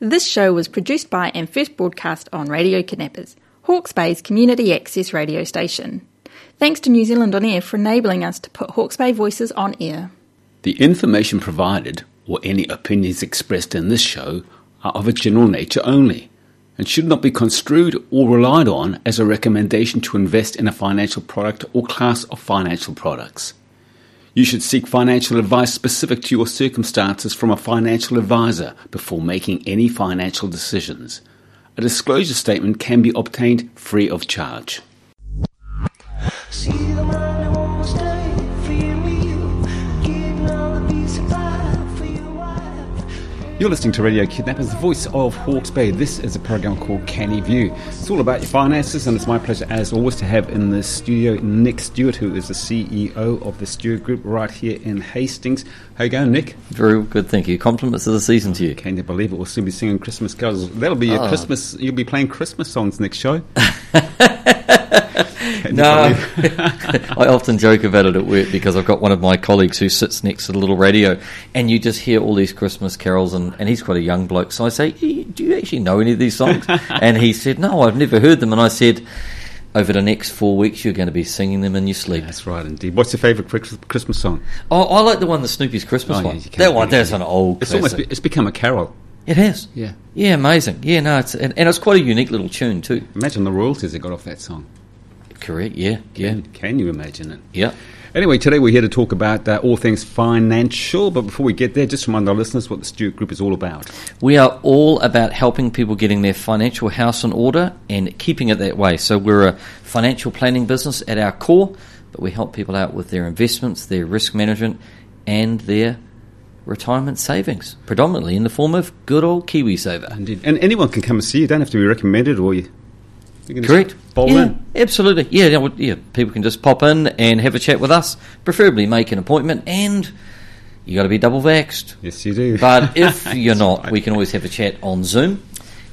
This show was produced by and first broadcast on Radio Kidnappers, Hawke's Bay's community access radio station. Thanks to New Zealand On Air for enabling us to put Hawke's Bay voices on air. The information provided, or any opinions expressed in this show, are of a general nature only, and should not be construed or relied on as a recommendation to invest in a financial product or class of financial products. You should seek financial advice specific to your circumstances from a financial advisor before making any financial decisions. A disclosure statement can be obtained free of charge. You're listening to Radio Kidnappers, the voice of Hawke's Bay. This is a program called Canny View. It's all about your finances, and it's my pleasure, as always, to have in the studio Nick Stewart, who is the CEO of the Stewart Group right here in Hastings. How you going, Nick? Very good, thank you. Compliments of the season to you. Can you believe it? We'll soon be singing Christmas carols. That'll be your Oh. Christmas. You'll be playing Christmas songs next show. No, I often joke about it at work because I've got one of my colleagues who sits next to the little radio, and you just hear all these Christmas carols, and, and he's quite a young bloke. So I say, "Y- "Do you actually know any of these songs?" and he said, "No, I've never heard them." And I said, "Over the next four weeks, you're going to be singing them in your sleep." That's right, indeed. What's your favourite Christmas song? Oh, I like the one, the Snoopy's Christmas Oh, yeah, one. that one, that's an old. It's almost be, it's become a carol. it has. Yeah. Yeah, amazing. Yeah, no, it's and, and it's quite a unique little tune too. Imagine the royalties they got off that song. Correct. Yeah. Yeah. Can, can you imagine it? Yeah. Anyway, today we're here to talk about uh, all things financial. But before we get there, just remind our listeners what the Stewart Group is all about. We are all about helping people getting their financial house in order and keeping it that way. So we're a financial planning business at our core, but we help people out with their investments, their risk management, and their retirement savings, predominantly in the form of good old KiwiSaver. Indeed. And anyone can come and see you. don't have to be recommended or you. You can just Correct. Yeah, in. absolutely. Yeah, yeah, people can just pop in and have a chat with us, preferably make an appointment, and you got to be double vaxxed. Yes, you do. But if you're not, right. we can always have a chat on Zoom.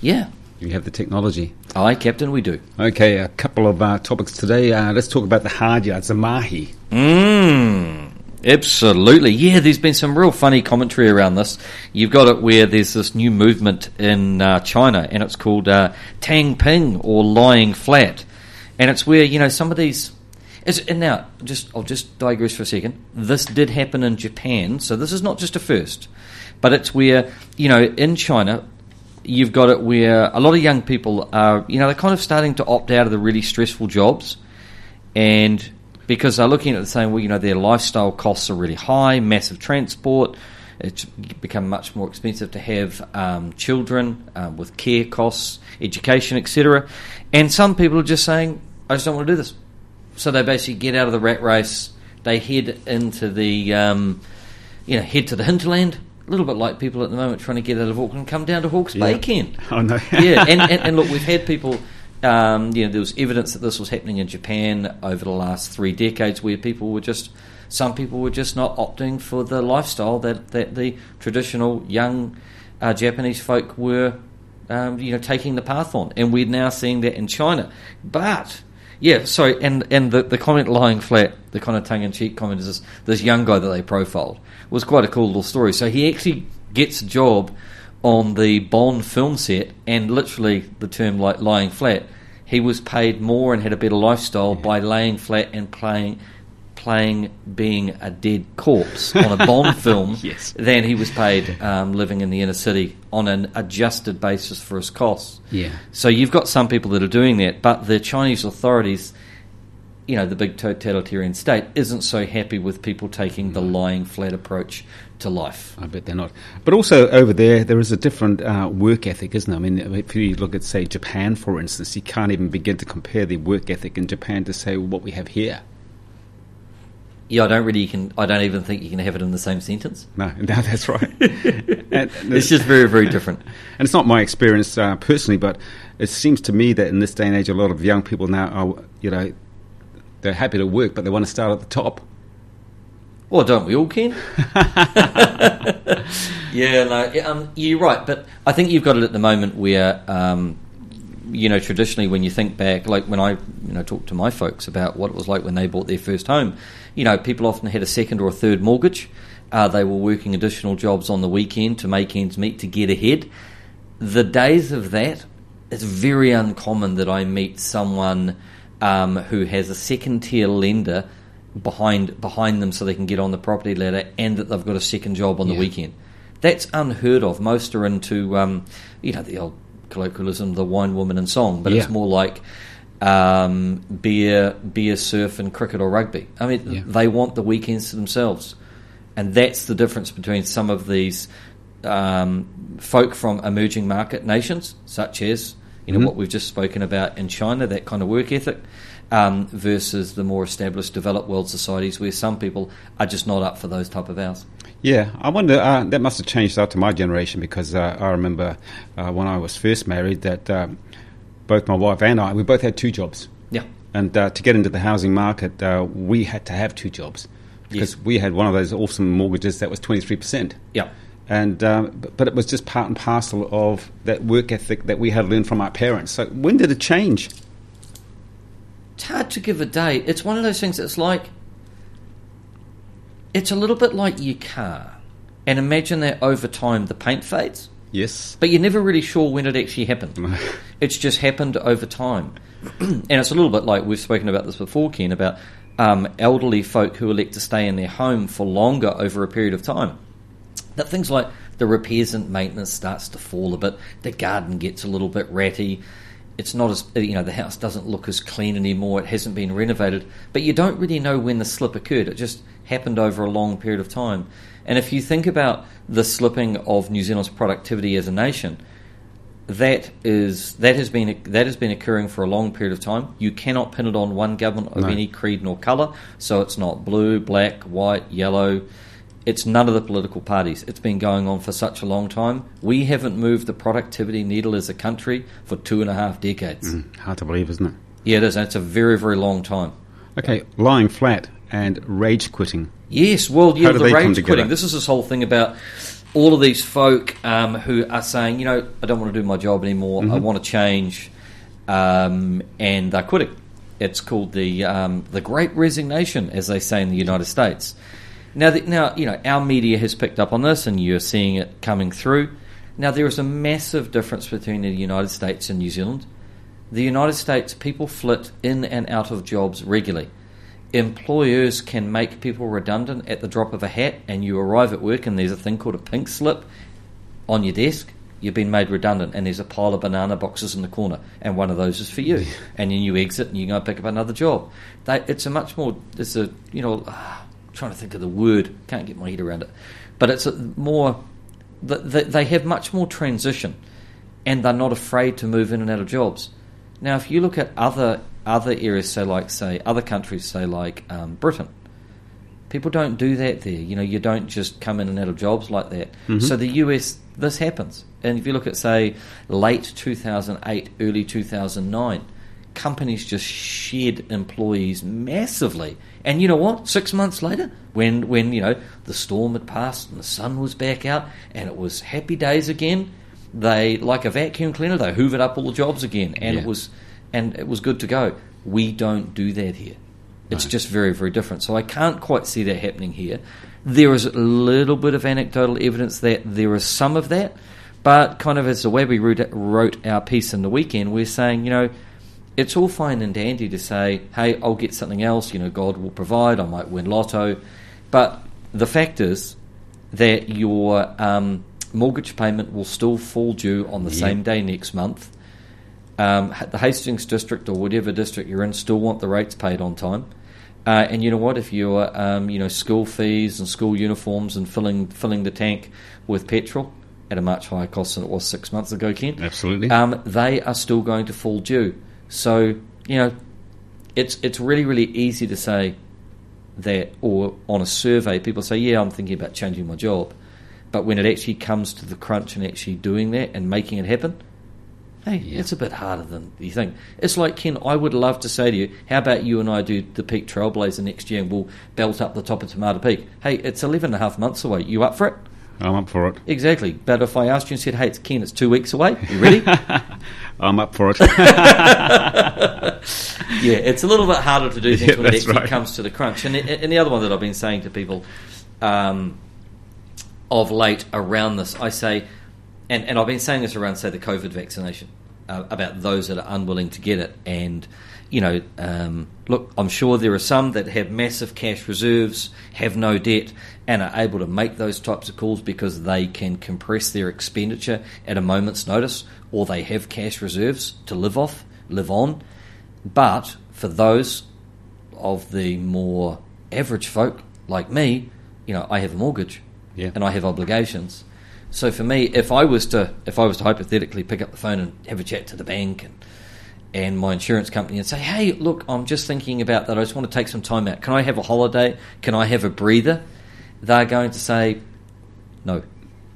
Yeah. You have the technology. Aye, Captain, we do. Okay, a couple of uh, topics today. Uh, let's talk about the hard yards, the mahi. Mmm. Absolutely. Yeah, there's been some real funny commentary around this. You've got it where there's this new movement in uh, China, and it's called uh, Tang Ping or lying flat. And it's where, you know, some of these. And now, just I'll just digress for a second. This did happen in Japan, so this is not just a first. But it's where, you know, in China, you've got it where a lot of young people are, you know, they're kind of starting to opt out of the really stressful jobs and because they're looking at it saying, well, you know, their lifestyle costs are really high, massive transport, it's become much more expensive to have um, children um, with care costs, education, etc. And some people are just saying, I just don't want to do this. So they basically get out of the rat race, they head into the, um, you know, head to the hinterland. A little bit like people at the moment trying to get out of Auckland, come down to Hawke's Bay, Yeah. Ken Oh, no. yeah, and, and, and look, we've had people. Um, you know, there was evidence that this was happening in Japan over the last three decades, where people were just, some people were just not opting for the lifestyle that, that the traditional young uh, Japanese folk were, um, you know, taking the path on, and we're now seeing that in China. But yeah, sorry, and and the, the comment lying flat, the kind of tongue in cheek comment is this, this young guy that they profiled was quite a cool little story. So he actually gets a job on the Bond film set, and literally the term like lying flat, he was paid more and had a better lifestyle by laying flat and playing playing being a dead corpse on a Bond film Yes. than he was paid um, living in the inner city on an adjusted basis for his costs. Yeah. So you've got some people that are doing that, but the Chinese authorities, you know, the big totalitarian state, isn't so happy with people taking the lying flat approach to life. I bet they're not. But also over there, there is a different uh, work ethic, isn't there? I mean, if you look at, say, Japan, for instance, you can't even begin to compare the work ethic in Japan to say what we have here. Yeah, I don't really can. I don't even think you can have it in the same sentence. No, no, that's right. It's just very, very different. And it's not my experience uh, personally, but it seems to me that in this day and age, a lot of young people now are, you know, they're happy to work, but they want to start at the top. Well, don't we all, Ken? yeah, no, um, you're right. But I think you've got it at the moment where, um, you know, traditionally when you think back, like when I, you know, talk to my folks about what it was like when they bought their first home, you know, people often had a second or a third mortgage. Uh, they were working additional jobs on the weekend to make ends meet to get ahead. the days of that, it's very uncommon that I meet someone um, who has a second tier lender behind behind them so they can get on the property ladder and that they've got a second job on the Yeah. weekend. That's unheard of. Most are into, um, you know, the old colloquialism, the wine woman and song, but it's more like um, beer, beer, surf, and cricket or rugby. I mean, Yeah. they want the weekends to themselves, and that's the difference between some of these um, folk from emerging market nations, such as you know Mhm. what we've just spoken about in China, that kind of work ethic, um, versus the more established developed world societies where some people are just not up for those type of hours. Yeah, I wonder uh, that must have changed after my generation because uh, I remember uh, when I was first married that um, both my wife and I we both had two jobs, Yeah, and uh, to get into the housing market, uh, we had to have two jobs because Yes. we had one of those awesome mortgages that was twenty three percent. yeah. And um, but, it was just part and parcel of that work ethic that we had learned from our parents. So when did it change? It's hard to give a date. It's one of those things that's like. It's a little bit like your car. And imagine that over time the paint fades, Yes. but you're never really sure when it actually happened. it's just happened over time. and it's a little bit like we've spoken about this before, Ken, about um, elderly folk who elect to stay in their home for longer over a period of time. That things like the repairs and maintenance starts to fall a bit, the garden gets a little bit ratty. It's not as you know the house doesn't look as clean anymore. It hasn't been renovated, but you don't really know when the slip occurred. It just happened over a long period of time. And if you think about the slipping of New Zealand's productivity as a nation, that is that has been that has been occurring for a long period of time. You cannot pin it on one government of No. any creed nor colour. So it's not blue, black, white, yellow. It's none of the political parties. It's been going on for such a long time. We haven't moved the productivity needle as a country for two and a half decades. Hard to believe, isn't it? Yeah, it is. And it's a very, very long time. Okay, lying flat and rage quitting. Yes, well, yeah, the rage quitting. This is this whole thing about all of these folk um, who are saying, you know, I don't want to do my job anymore. Mm-hmm. I want to change, um, and they're quitting. It's called the um, the Great Resignation, as they say in the United States. Now, the, now you know our media has picked up on this, and you're seeing it coming through. Now, there is a massive difference between the United States and New Zealand. The United States, people flit in and out of jobs regularly employers can make people redundant at the drop of a hat, and you arrive at work and there's a thing called a pink slip on your desk. You've been made redundant, and there's a pile of banana boxes in the corner, and one of those is for you. And then you exit, and you go pick up another job. They, it's a much more. It's a you know, trying to think of the word. Can't get my head around it. But it's a more. th- th- They have much more transition, and they're not afraid to move in and out of jobs. Now, if you look at other other areas, say like say other countries, say like um, Britain, people don't do that there. You know, you don't just come in and out of jobs like that. So the US, this happens. And if you look at say late 2008, early 2009, companies just shed employees massively. And you know what? Six months later, when when you know the storm had passed and the sun was back out and it was happy days again, they like a vacuum cleaner, they hoovered up all the jobs again, and it was and it was good to go. We don't do that here. It's just very, very different. So I can't quite see that happening here. There is a little bit of anecdotal evidence that there is some of that, but kind of as the way we wrote our piece in the weekend, we're saying, you know, it's all fine and dandy to say, hey, I'll get something else, you know, God will provide, I might win lotto. But the fact is that your um, mortgage payment will still fall due on the same day next month. Um, the Hastings district or whatever district you're in still want the rates paid on time. Uh, and you know what? If you're, um, you know, school fees and school uniforms and filling filling the tank with petrol at a much higher cost than it was six months ago, Ken, Absolutely. um, they are still going to fall due. So you know, it's it's really really easy to say that, or on a survey, people say, "Yeah, I'm thinking about changing my job," but when it actually comes to the crunch and actually doing that and making it happen, hey, it's a bit harder than you think. It's like Ken. I would love to say to you, "How about you and I do the Peak Trailblazer next year, and we'll belt up the top of Te Mata Peak?" Hey, it's 11 and a half months away. You up for it? I'm up for it. Exactly. But if I asked you and said, "Hey, it's Ken. It's two weeks away. You ready?" I'm up for it. Yeah, it's a little bit harder to do things Yeah, when it actually right. comes to the crunch. And, and the other one that I've been saying to people um, of late around this, I say, and, and I've been saying this around, say, the COVID vaccination, uh, about those that are unwilling to get it. And, you know, um, look, I'm sure there are some that have massive cash reserves, have no debt, and are able to make those types of calls because they can compress their expenditure at a moment's notice, or they have cash reserves to live off, live on. But for those of the more average folk like me, you know, I have a mortgage Yeah. and I have obligations. So for me, if I was to if I was to hypothetically pick up the phone and have a chat to the bank and and my insurance company and say, "Hey, look, I'm just thinking about that. I just want to take some time out. Can I have a holiday? Can I have a breather?" They're going to say, "No."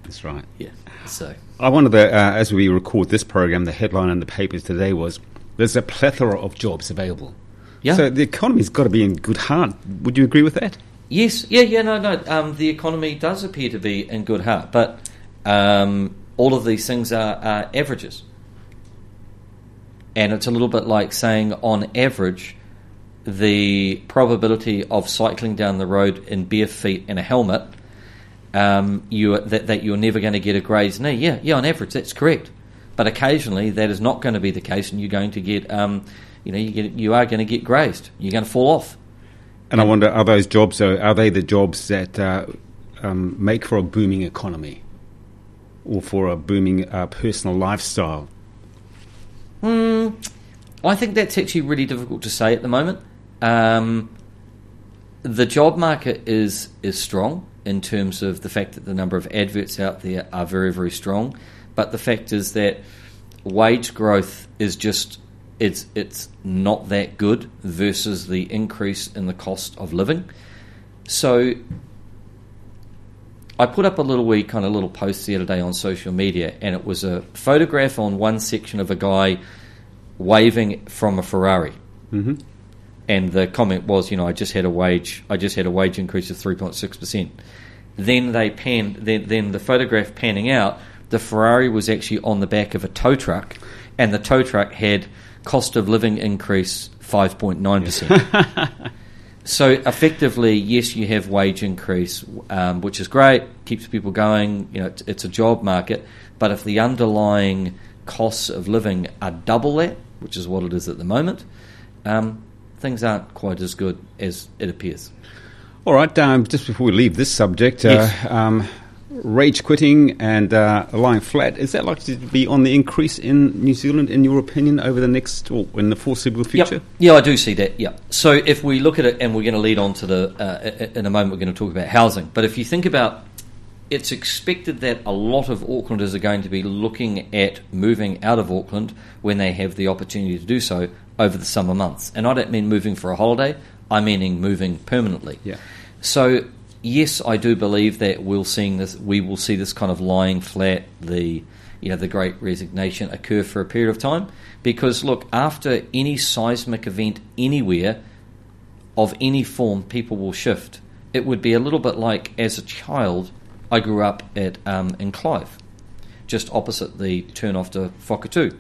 That's right. Yeah. So I of the uh, as we record this program, the headline in the papers today was there's a plethora of jobs available. Yeah. So the economy's got to be in good heart. Would you agree with that? Yes, yeah, yeah, no, no. Um, the economy does appear to be in good heart, but um, all of these things are, are averages, and it's a little bit like saying, on average, the probability of cycling down the road in bare feet and a helmet, um, you that, that you're never going to get a grazed knee. Yeah, yeah, on average, that's correct, but occasionally that is not going to be the case, and you're going to get, um, you know, you get you are going to get grazed. You're going to fall off. And I wonder, are those jobs are they the jobs that uh, um, make for a booming economy, or for a booming uh, personal lifestyle? I think that's actually really difficult to say at the moment. Um, the job market is is strong in terms of the fact that the number of adverts out there are very very strong, but the fact is that wage growth is just it's it's not that good versus the increase in the cost of living. So I put up a little wee kind of little post the other day on social media, and it was a photograph on one section of a guy waving from a Ferrari. Mm-hmm. And the comment was, you know, I just had a wage, I just had a wage increase of three point six percent. Then they panned, then, then the photograph panning out, the Ferrari was actually on the back of a tow truck, and the tow truck had cost of living increase five point nine percent. So effectively, yes, you have wage increase, um, which is great, keeps people going. You know, it's, it's a job market. But if the underlying costs of living are double that, which is what it is at the moment, um, things aren't quite as good as it appears. All right, um, just before we leave this subject, uh, Yes. um, rage quitting and uh, lying flat, is that likely to be on the increase in New Zealand, in your opinion, over the next, or in the foreseeable future? Yep. Yeah, I do see that. Yeah. So if we look at it, and we're going to lead on to the uh, in a moment, we're going to talk about housing. But if you think about, it's expected that a lot of Aucklanders are going to be looking at moving out of Auckland when they have the opportunity to do so over the summer months. And I don't mean moving for a holiday. I'm meaning moving permanently. Yeah. So yes, I do believe that we'll seeing this. We will see this kind of lying flat, the you know the Great Resignation occur for a period of time. Because look, after any seismic event anywhere of any form, people will shift. It would be a little bit like as a child, I grew up at um, in Clive, just opposite the turn off to Whakatu.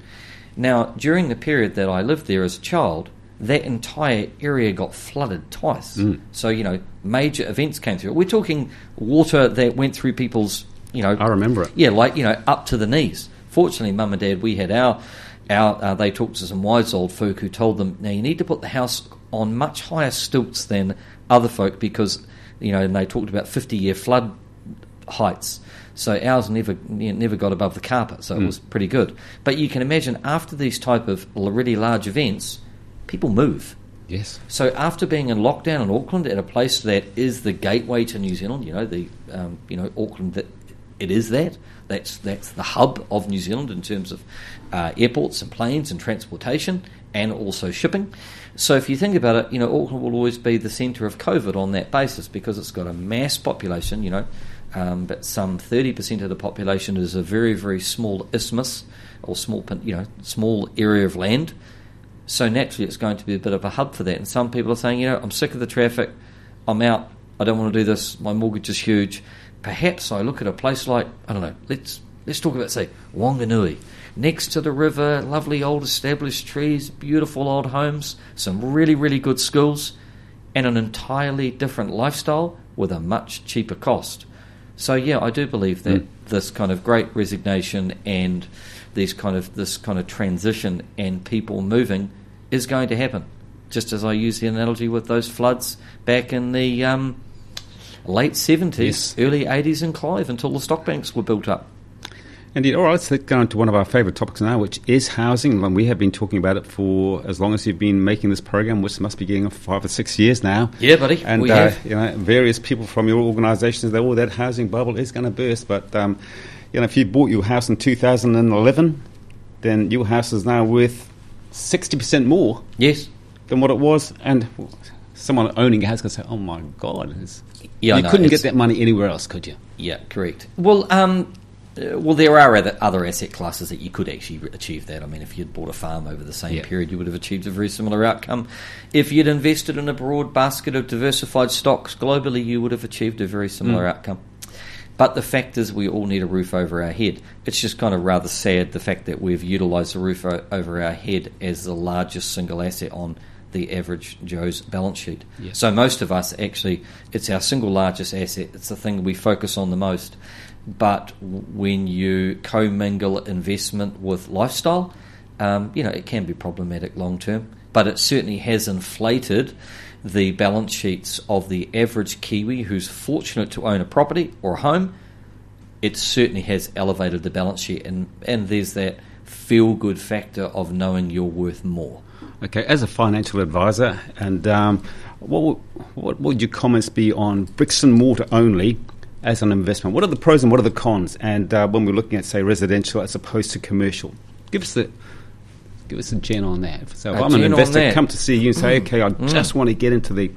Now, during the period that I lived there as a child, that entire area got flooded twice. So, you know, major events came through. We're talking water that went through people's, you know, I remember it. yeah, like you know, up to the knees. Fortunately, mum and dad, we had our, our. Uh, they talked to some wise old folk who told them, now you need to put the house on much higher stilts than other folk because, you know, and they talked about fifty-year flood heights. So ours never you know, never got above the carpet, so it was pretty good. But you can imagine after these type of really large events, people move. Yes. So after being in lockdown in Auckland, at a place that is the gateway to New Zealand, you know the um, you know Auckland that it is that that's that's the hub of New Zealand in terms of uh, airports and planes and transportation and also shipping. So if you think about it, you know Auckland will always be the centre of COVID on that basis because it's got a mass population. You know, um, but some thirty percent of the population is a very very small isthmus or small you know small area of land. So naturally, it's going to be a bit of a hub for that. And some people are saying, you know, I'm sick of the traffic. I'm out. I don't want to do this. My mortgage is huge. Perhaps I look at a place like I don't know. Let's let's talk about say Wanganui, next to the river, lovely old established trees, beautiful old homes, some really really good schools, and an entirely different lifestyle with a much cheaper cost. So yeah, I do believe that this kind of great resignation and these kind of this kind of transition and people moving is going to happen. Just as I use the analogy with those floods back in the um, late seventies, Yes. early eighties in Clive, until the stock banks were built up. Indeed. All right, let's go on to one of our favourite topics now, which is housing. And we have been talking about it for as long as you've been making this program, which must be getting on five or six years now. Yeah, buddy, And we uh, have. you know, various people from your organisations, they all that housing bubble is going to burst. But um, you know, if you bought your house in 2011, then your house is now worth 60% more Yes. than what it was. And someone owning a house can say, "Oh my God!" It's, Yeah, you know, couldn't it's- get that money anywhere else, could you? Yeah, correct. Well, um, Uh, well, there are other, other asset classes that you could actually achieve that. I mean, if you'd bought a farm over the same Yeah. period, you would have achieved a very similar outcome. If you'd invested in a broad basket of diversified stocks globally, you would have achieved a very similar mm. outcome. But the fact is, we all need a roof over our head. It's just kind of rather sad the fact that we've utilised the roof o- over our head as the largest single asset on the average Joe's balance sheet. Yes. So most of us actually, it's our single largest asset. It's the thing we focus on the most. But when you commingle investment with lifestyle, um, you know it can be problematic long term. But it certainly has inflated the balance sheets of the average Kiwi who's fortunate to own a property or a home. It certainly has elevated the balance sheet, and and there's that feel good factor of knowing you're worth more. Okay, as a financial advisor, and um, what, would, what would your comments be on bricks and mortar only as an investment? What are the pros and what are the cons? And uh, when we're looking at, say, residential as opposed to commercial, give us the give us a gen on that. So, if I'm an investor, come to see you and say, okay, I just want to get into the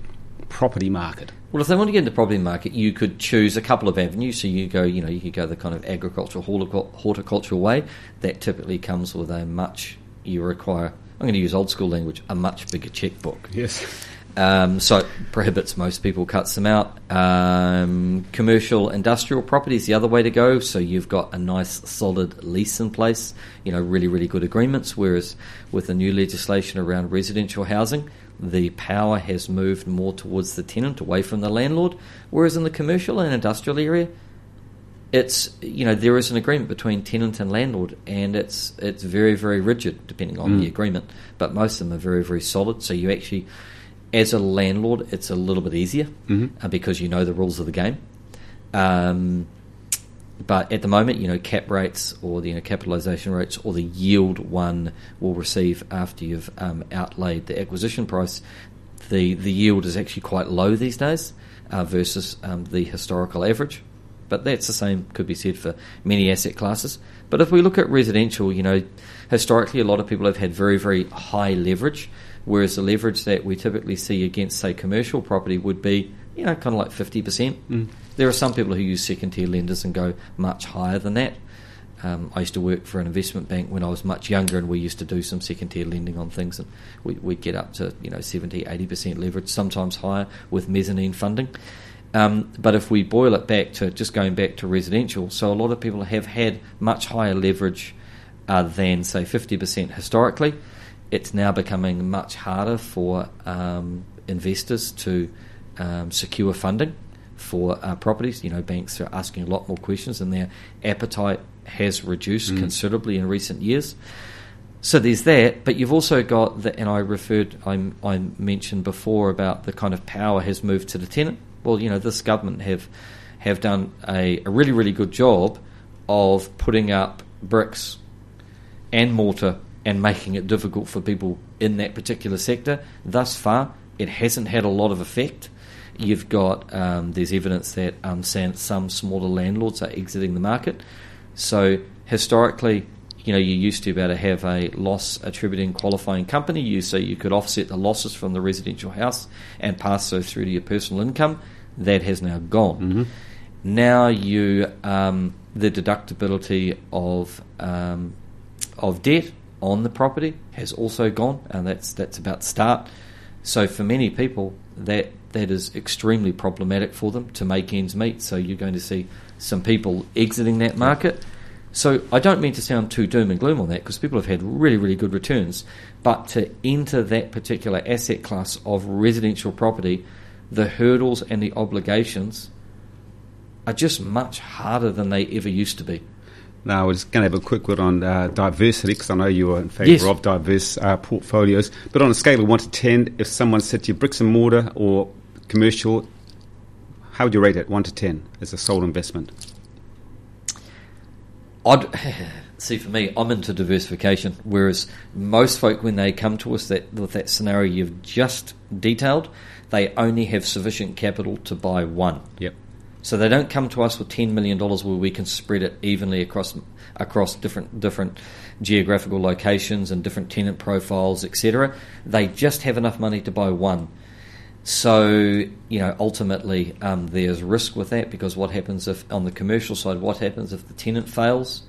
property market. Well, if they want to get into the property market, you could choose a couple of avenues. So you go, you know, you could go the kind of agricultural, horticultural way. That typically comes with a much, you require, I'm going to use old school language, a much bigger checkbook. Yes. Um, so it prohibits most people, cuts them out. Um, commercial, industrial property is the other way to go. So you've got a nice, solid lease in place. You know, really, really good agreements. Whereas with the new legislation around residential housing, the power has moved more towards the tenant, away from the landlord. Whereas in the commercial and industrial area, it's you know there is an agreement between tenant and landlord, and it's it's very very rigid depending on the agreement. But most of them are very very solid. So you actually, as a landlord, it's a little bit easier uh, because you know the rules of the game. Um, but at the moment, you know, cap rates or the you know, capitalisation rates or the yield one will receive after you've um, outlaid the acquisition price, the the yield is actually quite low these days uh, versus um, the historical average. But that's the same could be said for many asset classes. But if we look at residential, you know, historically a lot of people have had very very high leverage, whereas the leverage that we typically see against say commercial property would be you know kind of like fifty percent. There are some people who use second tier lenders and go much higher than that. Um, I used to work for an investment bank when I was much younger, and we used to do some second tier lending on things, and we, we'd get up to you know 70, 80 percent leverage, sometimes higher with mezzanine funding. Um, but if we boil it back to just going back to residential, so a lot of people have had much higher leverage uh, than say 50% historically. It's now becoming much harder for um, investors to um, secure funding for uh, properties. You know, banks are asking a lot more questions, and their appetite has reduced considerably in recent years. So there's that, but you've also got the, and I referred, I, I mentioned before about the kind of power has moved to the tenant. Well, you know, this government have have done a, a really, really good job of putting up bricks and mortar and making it difficult for people in that particular sector. Thus far, it hasn't had a lot of effect. You've got um, there's evidence that um, some, smaller landlords are exiting the market. So historically, you know, you used to be able to have a loss attributing qualifying company. You so you could offset the losses from the residential house and pass those through to your personal income. That has now gone. Now you um, the deductibility of um, of debt on the property has also gone, and that's that's about start. So for many people, that that is extremely problematic for them to make ends meet. So you're going to see some people exiting that market. So I don't mean to sound too doom and gloom on that because people have had really really good returns, but to enter that particular asset class of residential property, the hurdles and the obligations are just much harder than they ever used to be. Now, we're just going to have a quick word on uh, diversity because I know you are in favour Yes. of diverse uh, portfolios. But on a scale of 1 to 10, if someone said to you bricks and mortar or commercial, how would you rate it, 1 to 10, as a sole investment? I'd see for me, I'm into diversification, whereas most folk, when they come to us that with that scenario you've just detailed, they only have sufficient capital to buy one. Yep. So they don't come to us with ten million dollars where we can spread it evenly across across different different geographical locations and different tenant profiles, etc. They just have enough money to buy one. So you know, ultimately, um, there's risk with that because what happens if on the commercial side, what happens if the tenant fails?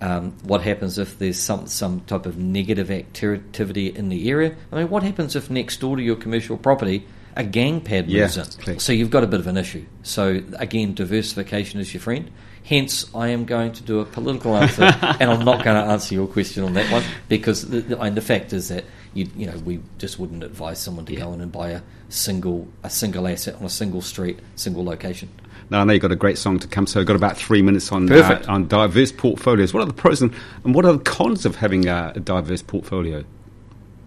Um, what happens if there's some some type of negative activity in the area? I mean, what happens if next door to your commercial property a gang pad Yeah, moves in? So you've got a bit of an issue. So again, diversification is your friend. Hence, I am going to do a political answer, and I'm not going to answer your question on that one because the, the, and the fact is that you you know we just wouldn't advise someone to go in and buy a single a single asset on a single street, single location. Now, I know you've got a great song to come, so I've got about three minutes on, uh, on diverse portfolios. What are the pros and, and what are the cons of having uh, a diverse portfolio?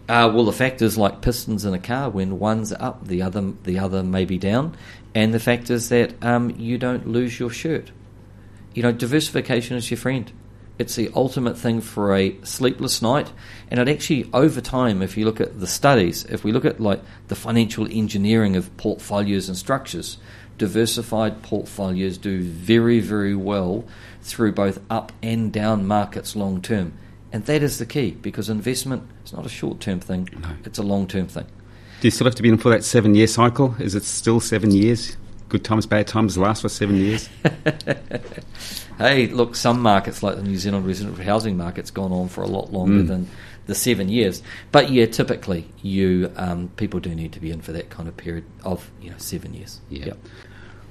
Uh, well, the fact is, like pistons in a car, when one's up, the other the other may be down, and the fact is that um, you don't lose your shirt. You know, diversification is your friend. It's the ultimate thing for a sleepless night, and it actually, over time, if you look at the studies, if we look at like the financial engineering of portfolios and structures, diversified portfolios do very, very well through both up and down markets long term. And that is the key because investment is not a short term thing, it's a long term thing. Do you still have to be in for that seven year cycle? Is it still seven years? Good times, bad times last for seven years? Hey, look, some markets like the New Zealand residential housing market's gone on for a lot longer than the seven years. But yeah, typically you um, people do need to be in for that kind of period of you know seven years. Yeah. Yep.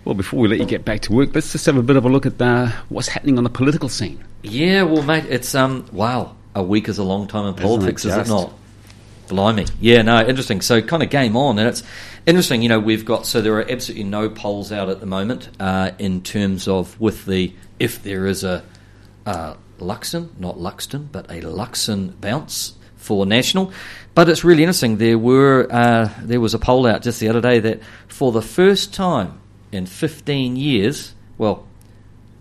Well, before we let you get back to work, let's just have a bit of a look at uh, what's happening on the political scene. Yeah, well, mate, it's um, wow, a week is a long time in politics, is it not? Blimey, yeah, no, interesting. So, kind of game on, and it's interesting. You know, we've got so there are absolutely no polls out at the moment uh, in terms of with the if there is a uh, Luxon, not Luxton, but a Luxon bounce for national. But it's really interesting. There were uh, there was a poll out just the other day that for the first time in 15 years, well,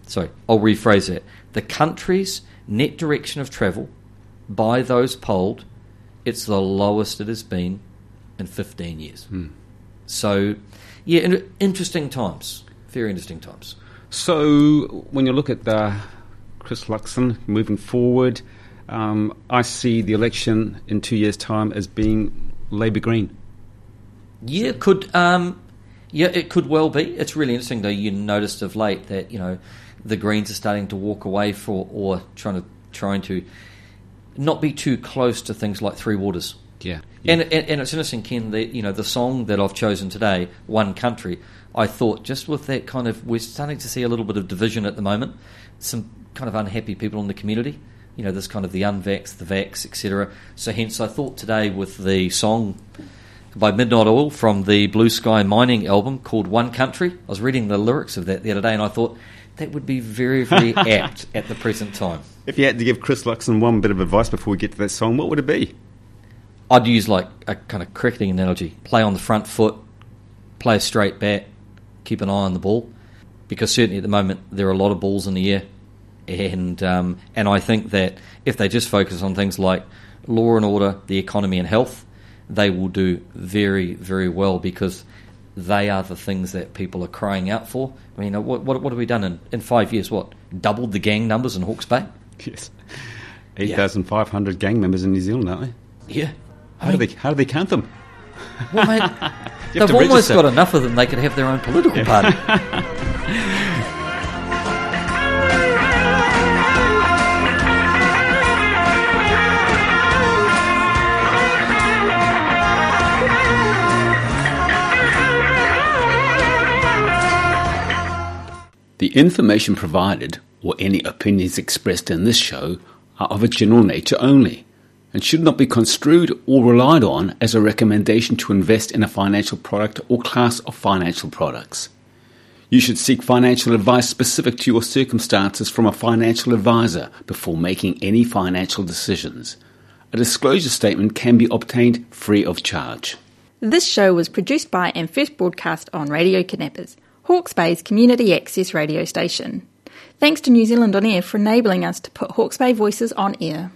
sorry, I'll rephrase that. The country's net direction of travel by those polled, it's the lowest it has been in 15 years. So, yeah, interesting times. Very interesting times. So, when you look at uh, Chris Luxon moving forward, um, I see the election in two years' time as being Labour Green. Yeah, could. Um, yeah, it could well be. It's really interesting though. You noticed of late that you know the Greens are starting to walk away for or trying to trying to not be too close to things like Three Waters. Yeah. And, and and it's interesting, Ken. That you know the song that I've chosen today, "One Country." I thought just with that kind of we're starting to see a little bit of division at the moment. Some kind of unhappy people in the community. You know, this kind of the unvax, the vax, etc. So hence, I thought today with the song by Midnight Oil from the Blue Sky Mining album called One Country. I was reading the lyrics of that the other day, and I thought that would be very, very apt at the present time. If you had to give Chris Luxon one bit of advice before we get to that song, what would it be? I'd use like a kind of cricketing analogy: play on the front foot, play a straight bat, keep an eye on the ball, because certainly at the moment there are a lot of balls in the air, and um, and I think that if they just focus on things like law and order, the economy, and health, they will do very very well because they are the things that people are crying out for. I mean, what what, what have we done in, in five years? What doubled the gang numbers in Hawke's Bay? Yes. 8,500 gang members in New Zealand, aren't they? Yeah. How, do they, how do they count them? Well, mate, they've almost register. got enough of them. They could have their own political party. information provided or any opinions expressed in this show are of a general nature only and should not be construed or relied on as a recommendation to invest in a financial product or class of financial products. You should seek financial advice specific to your circumstances from a financial advisor before making any financial decisions. A disclosure statement can be obtained free of charge. This show was produced by and first broadcast on Radio Kidnappers, Hawke's Bay's community access radio station. Thanks to New Zealand On Air for enabling us to put Hawke's Bay voices on air.